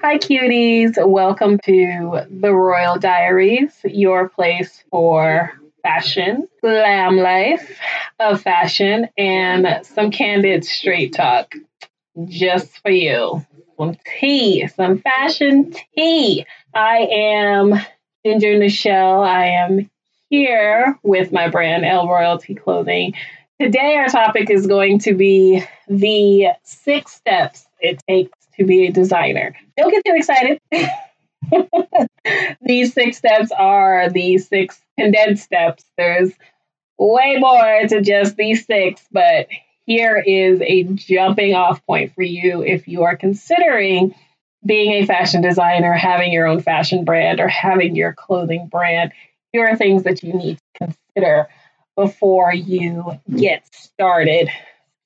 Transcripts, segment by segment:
Hi, cuties. Welcome to the Royal Diaries, your place for fashion, glam life of fashion, and some candid straight talk just for you. Some tea, some fashion tea. I am Ginger Nichelle. I am here with my brand, LRoyalty Clothing. Today, our topic is going to be the six steps it takes to be a designer. Don't get too excited. these six steps are the six condensed steps. There's way more to just these six, but here is a jumping off point for you if you are considering being a fashion designer, having your own fashion brand, or having your clothing brand. Here are things that you need to consider before you get started.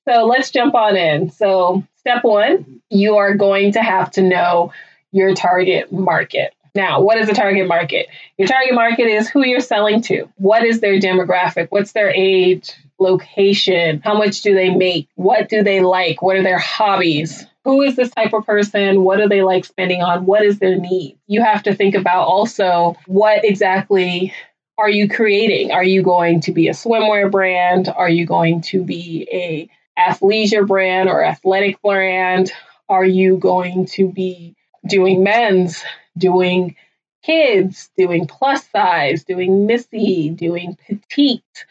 So let's jump on in. So, step one, you are going to have to know your target market. Now, what is a target market? Your target market is who you're selling to. What is their demographic? What's their age, location? How much do they make? What do they like? What are their hobbies? Who is this type of person? What do they like spending on? What is their need? You have to think about also what exactly are you creating? Are you going to be a swimwear brand? Are you going to be a athleisure brand or athletic brand? Are you going to be doing men's, doing kids, doing plus size, doing Missy, doing petite,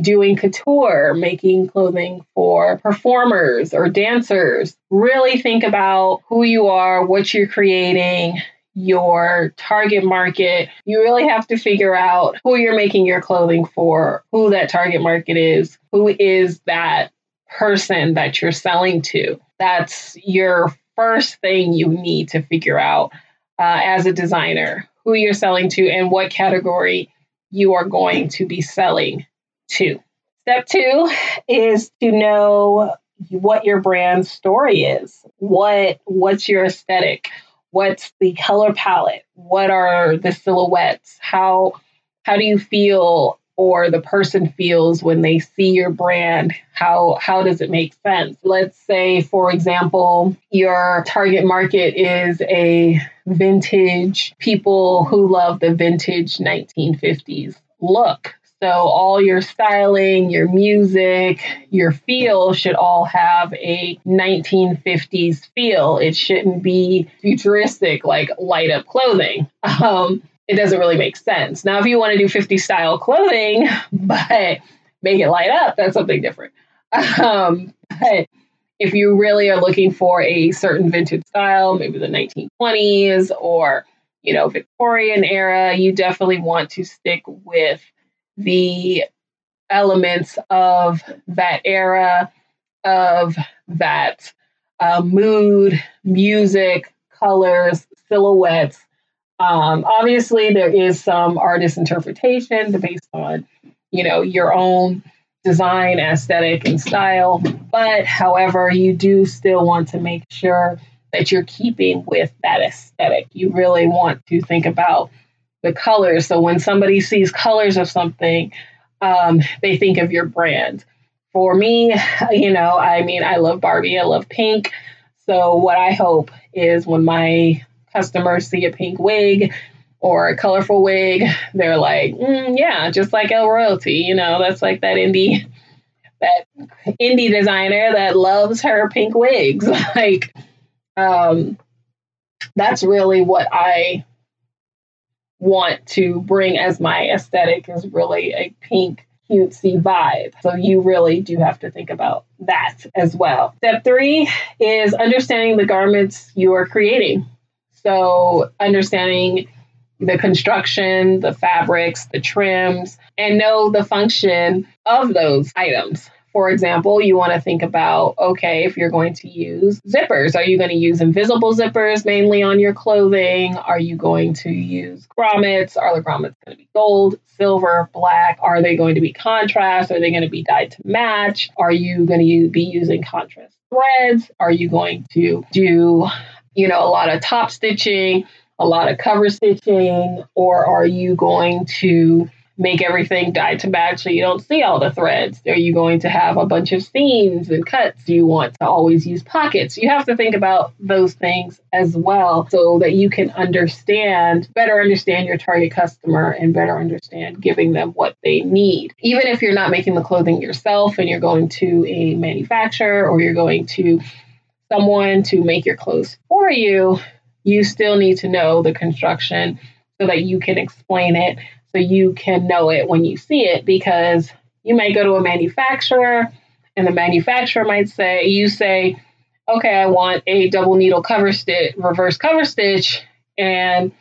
doing couture, making clothing for performers or dancers? Really think about who you are, what you're creating, your target market, you really have to figure out who you're making your clothing for, who that target market is, who is that person that you're selling to. That's your first thing you need to figure out uh, as a designer who you're selling to and what category you are going to be selling to. Step two is to know what your brand story is. What what's your aesthetic? What's the color palette? What are the silhouettes? How how do you feel or the person feels when they see your brand how how does it make sense let's say for example your target market is a vintage people who love the vintage 1950s look so all your styling, your music, your feel should all have a 1950s feel. It shouldn't be futuristic like light up clothing. Um, it doesn't really make sense. Now, if you want to do 50 style clothing, but make it light up, that's something different. Um, but if you really are looking for a certain vintage style, maybe the 1920s or, you know, Victorian era, you definitely want to stick with the elements of that era, of that uh, mood, music, colors, silhouettes, um, obviously, there is some artist interpretation based on, you know, your own design, aesthetic, and style. But however, you do still want to make sure that you're keeping with that aesthetic. You really want to think about the colors. So when somebody sees colors of something, um, they think of your brand. For me, you know, I mean, I love Barbie, I love pink. So what I hope is when my customers see a pink wig or a colorful wig, they're like, mm, yeah, just like LRoyalty. You know, that's like that indie, that indie designer that loves her pink wigs. like, um, that's really what I want to bring as my aesthetic is really a pink cutesy vibe. So you really do have to think about that as well. Step three is understanding the garments you are creating. So, understanding the construction, the fabrics, the trims, and know the function of those items. For example, you want to think about okay, if you're going to use zippers, are you going to use invisible zippers mainly on your clothing? Are you going to use grommets? Are the grommets going to be gold, silver, black? Are they going to be contrast? Are they going to be dyed to match? Are you going to be using contrast threads? Are you going to do you know, a lot of top stitching, a lot of cover stitching, or are you going to make everything dyed to match so you don't see all the threads? Are you going to have a bunch of seams and cuts? Do you want to always use pockets? You have to think about those things as well so that you can understand, better understand your target customer and better understand giving them what they need. Even if you're not making the clothing yourself and you're going to a manufacturer or you're going to someone to make your clothes for you, you still need to know the construction so that you can explain it so you can know it when you see it because you may go to a manufacturer and the manufacturer might say you say okay i want a double needle cover stitch reverse cover stitch and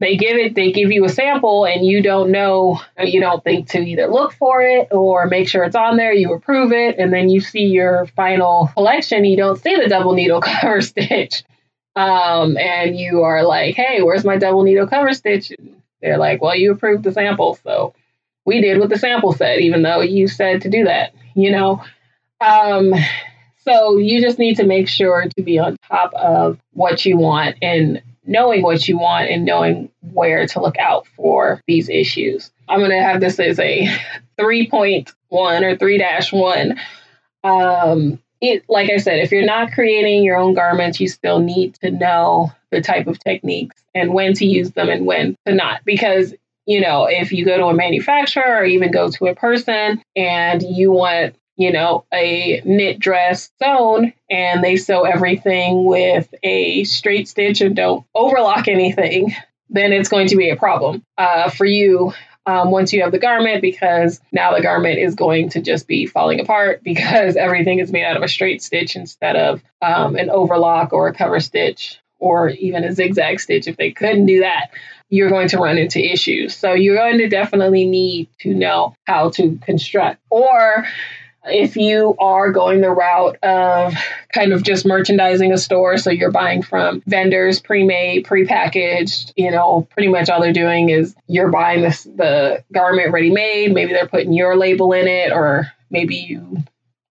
they give it they give you a sample and you don't know you don't think to either look for it or make sure it's on there you approve it and then you see your final collection you don't see the double needle cover stitch. Um, and you are like hey where's my double needle cover stitch? They're like, well, you approved the sample, so we did what the sample said, even though you said to do that, you know? Um, so you just need to make sure to be on top of what you want and knowing what you want and knowing where to look out for these issues. I'm going to have this as a 3.1 or 3 1. Um, it, like I said, if you're not creating your own garments, you still need to know the type of techniques and when to use them and when to not. Because, you know, if you go to a manufacturer or even go to a person and you want, you know, a knit dress sewn and they sew everything with a straight stitch and don't overlock anything, then it's going to be a problem uh, for you um, once you have the garment because now the garment is going to just be falling apart because everything is made out of a straight stitch instead of um, an overlock or a cover stitch or even a zigzag stitch. If they couldn't do that, you're going to run into issues. So you're going to definitely need to know how to construct or if you are going the route of kind of just merchandising a store, so you're buying from vendors, pre-made, pre-packaged, you know, pretty much all they're doing is you're buying this the garment ready-made. Maybe they're putting your label in it, or maybe you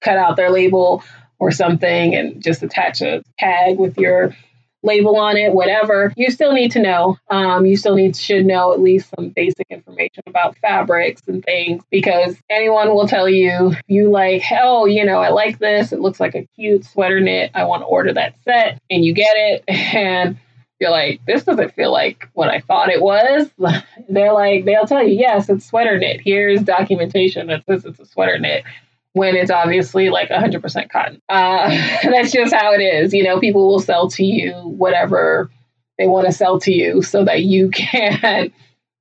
cut out their label or something and just attach a tag with your label on it, whatever, you still need to know. Um, you still need should know at least some basic information about fabrics and things because anyone will tell you you like, oh, you know, I like this. It looks like a cute sweater knit. I want to order that set, and you get it, and you're like, this doesn't feel like what I thought it was. They're like, they'll tell you, yes, it's sweater knit. Here's documentation that says it's a sweater knit when it's obviously like 100% cotton. Uh, that's just how it is. You know, people will sell to you whatever they want to sell to you so that you can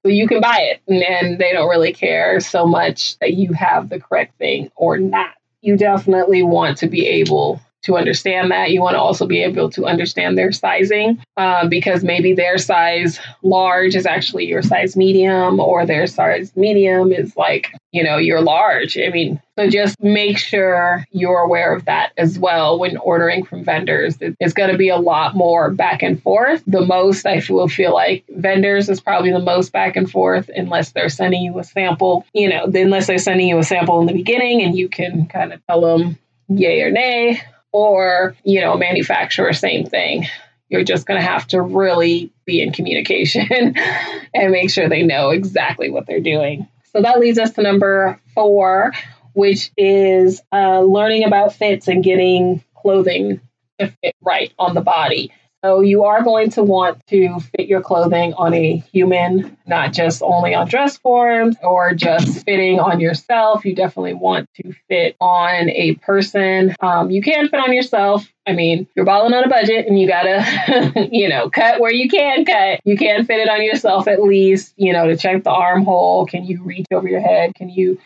so you can buy it and, and they don't really care so much that you have the correct thing or not. You definitely want to be able to understand that. You want to also be able to understand their sizing uh, because maybe their size large is actually your size medium, or their size medium is like, you know, your large. I mean, so just make sure you're aware of that as well when ordering from vendors. It's going to be a lot more back and forth. The most I will feel like vendors is probably the most back and forth unless they're sending you a sample, you know, unless they're sending you a sample in the beginning and you can kind of tell them yay or nay or, you know, manufacturer, same thing. You're just going to have to really be in communication and make sure they know exactly what they're doing. So that leads us to number four, which is uh, learning about fits and getting clothing to fit right on the body. So you are going to want to fit your clothing on a human, not just only on dress forms or just fitting on yourself. You definitely want to fit on a person. Um, you can fit on yourself. I mean, you're balling on a budget and you gotta, you know, cut where you can cut. You can fit it on yourself at least, you know, to check the armhole. Can you reach over your head? Can you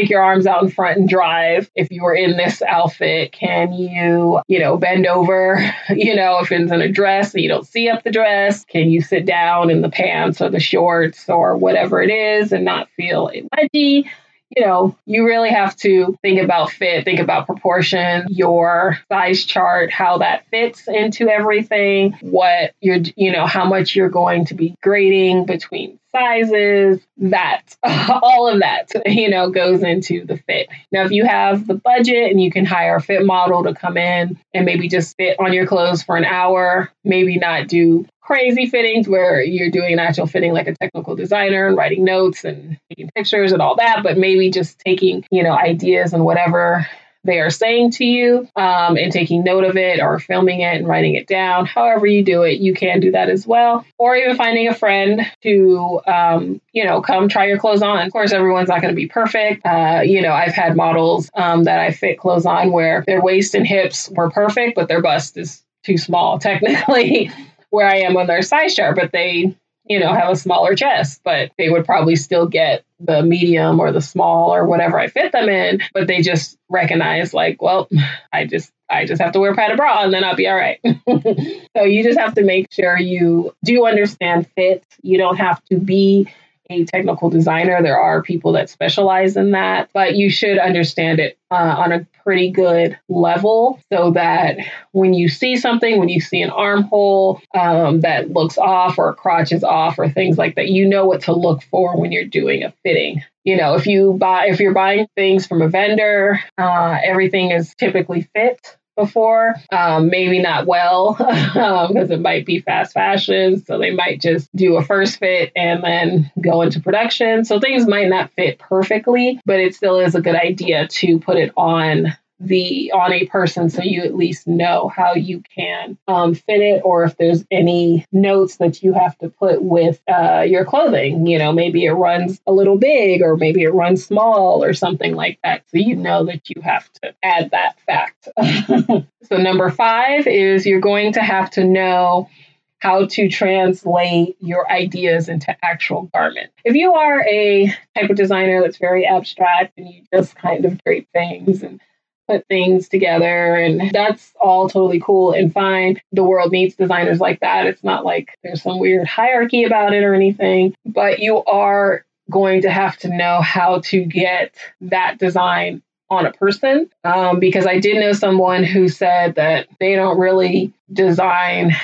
stick your arms out in front and drive if you were in this outfit? Can you, you know, bend over, you know, if it's in a dress and you don't see up the dress? Can you sit down in the pants or the shorts or whatever it is and not feel wedgy? you know, you really have to think about fit, think about proportion, your size chart, how that fits into everything, what you're, you know, how much you're going to be grading between sizes, that, all of that, you know, goes into the fit. Now, if you have the budget and you can hire a fit model to come in and maybe just fit on your clothes for an hour, maybe not do crazy fittings where you're doing an actual fitting like a technical designer and writing notes and taking pictures and all that, but maybe just taking, you know, ideas and whatever they are saying to you um, and taking note of it or filming it and writing it down. However, you do it, you can do that as well. Or even finding a friend to, um, you know, come try your clothes on. Of course, everyone's not going to be perfect. Uh, you know, I've had models um, that I fit clothes on where their waist and hips were perfect, but their bust is too small technically where I am on their size chart, but they you know, have a smaller chest, but they would probably still get the medium or the small or whatever I fit them in. But they just recognize, like, well, I just I just have to wear padded bra and then I'll be all right. so you just have to make sure you do understand fit. You don't have to be a technical designer. There are people that specialize in that, but you should understand it uh, on a pretty good level so that when you see something, when you see an armhole um, that looks off or a crotch is off or things like that, you know what to look for when you're doing a fitting. You know, if you buy, if you're buying things from a vendor, uh, everything is typically fit before. Um, maybe not well because um, it might be fast fashion. So they might just do a first fit and then go into production. So things might not fit perfectly, but it still is a good idea to put it on the on a person so you at least know how you can um, fit it or if there's any notes that you have to put with uh, your clothing. You know maybe it runs a little big or maybe it runs small or something like that. So you know that you have to add that fact. So number five is you're going to have to know how to translate your ideas into actual garment. If you are a type of designer that's very abstract and you just kind of drape things and put things together and that's all totally cool and fine. The world needs designers like that. It's not like there's some weird hierarchy about it or anything, but you are going to have to know how to get that design on a person um, because I did know someone who said that they don't really design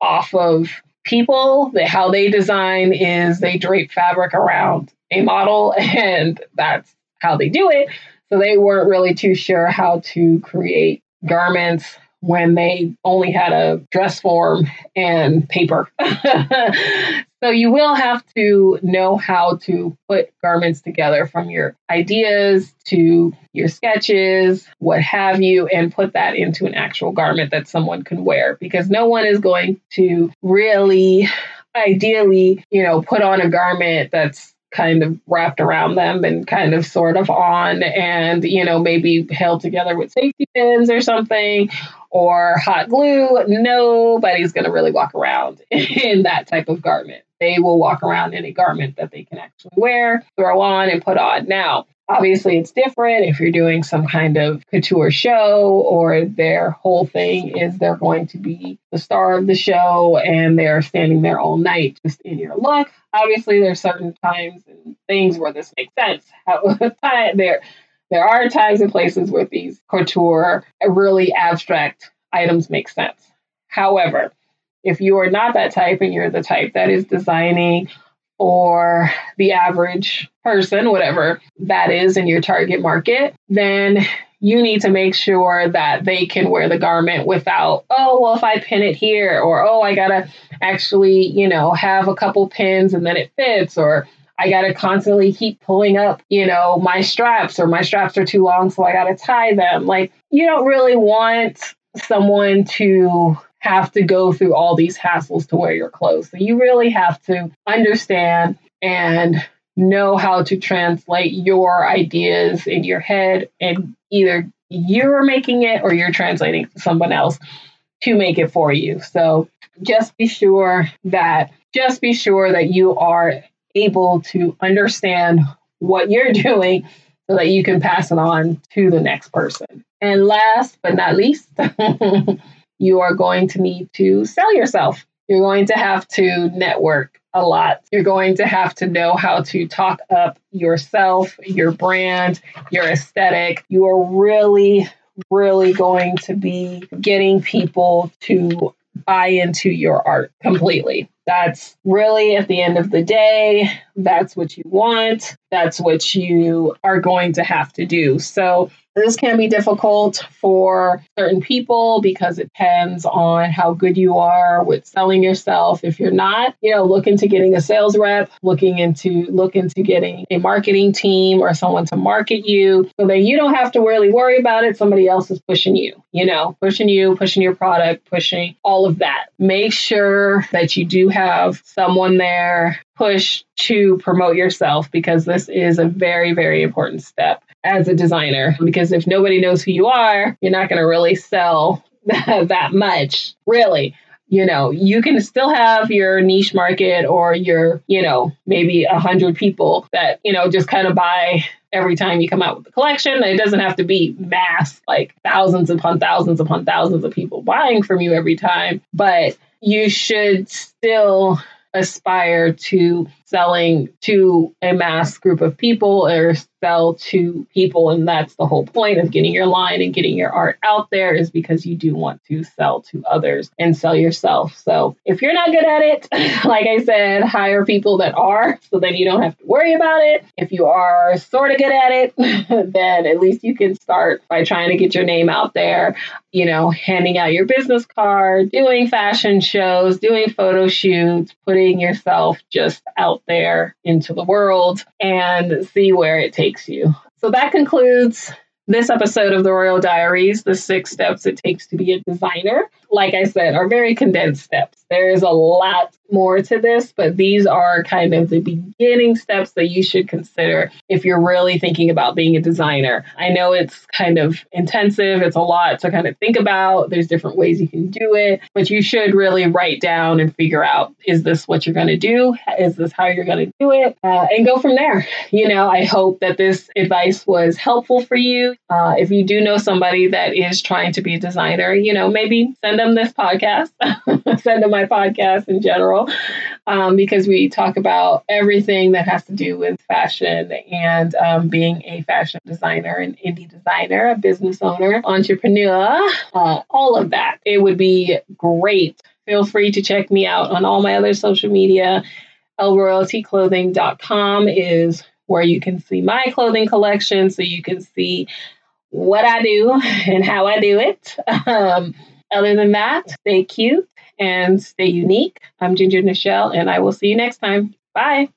off of people. That how they design is they drape fabric around a model and that's how they do it. So they weren't really too sure how to create garments when they only had a dress form and paper. so you will have to know how to put garments together from your ideas to your sketches, what have you, and put that into an actual garment that someone can wear because no one is going to really ideally, you know, put on a garment that's kind of wrapped around them and kind of sort of on and you know maybe held together with safety pins or something or hot glue. Nobody's going to really walk around in that type of garment. They will walk around in a garment that they can actually wear throw on and put on. Now Obviously, it's different if you're doing some kind of couture show or their whole thing is they're going to be the star of the show and they're standing there all night just in your look. Obviously, there's certain times and things where this makes sense. How, there, there are times and places where these couture, really abstract items make sense. However, if you are not that type and you're the type that is designing or the average person, whatever that is in your target market, then you need to make sure that they can wear the garment without, oh, well, if I pin it here, or oh, I gotta actually, you know, have a couple pins and then it fits, or I gotta constantly keep pulling up, you know, my straps, or my straps are too long, so I gotta tie them. Like, you don't really want someone to have to go through all these hassles to wear your clothes. So you really have to understand and know how to translate your ideas in your head and either you're making it or you're translating to someone else to make it for you. So just be sure that just be sure that you are able to understand what you're doing so that you can pass it on to the next person. And last but not least, you are going to need to sell yourself. You're going to have to network a lot. You're going to have to know how to talk up yourself, your brand, your aesthetic. You are really, really going to be getting people to buy into your art completely. That's really at the end of the day, that's what you want. That's what you are going to have to do. So this can be difficult for certain people because it depends on how good you are with selling yourself. If you're not, you know, look into getting a sales rep, looking into look into getting a marketing team or someone to market you so that you don't have to really worry about it. Somebody else is pushing you, you know, pushing you, pushing your product, pushing all of that. Make sure that you do have someone there push to promote yourself because this is a very, very important step as a designer. Because if nobody knows who you are, you're not going to really sell that much, really. You know, you can still have your niche market or your, you know, maybe a hundred people that, you know, just kind of buy every time you come out with the collection. It doesn't have to be mass, like thousands upon thousands upon thousands of people buying from you every time, but you should still aspire to selling to a mass group of people or sell to people. And that's the whole point of getting your line and getting your art out there is because you do want to sell to others and sell yourself. So if you're not good at it like i said hire people that are so then you don't have to worry about it. If you are sort of good at it then at least you can start by trying to get your name out there you know handing out your business card doing fashion shows doing photo shoots putting yourself just out out there into the world and see where it takes you. So that concludes this episode of the Royal Diaries, the six steps it takes to be a designer. Like I said, are very condensed steps. There is a lot more to this, but these are kind of the beginning steps that you should consider if you're really thinking about being a designer. I know it's kind of intensive, it's a lot to kind of think about. There's different ways you can do it, but you should really write down and figure out is this what you're going to do? Is this how you're going to do it? Uh, and go from there. You know, I hope that this advice was helpful for you. Uh, if you do know somebody that is trying to be a designer, you know, maybe send them this podcast, send them my podcast in general um, because we talk about everything that has to do with fashion and um, being a fashion designer, an indie designer, a business owner, entrepreneur, uh, all of that. It would be great. Feel free to check me out on all my other social media. lroyaltyclothing.com is where you can see my clothing collection so you can see what I do and how I do it. Um, other than that, stay cute and stay unique. I'm Ginger Nichelle, and I will see you next time. Bye.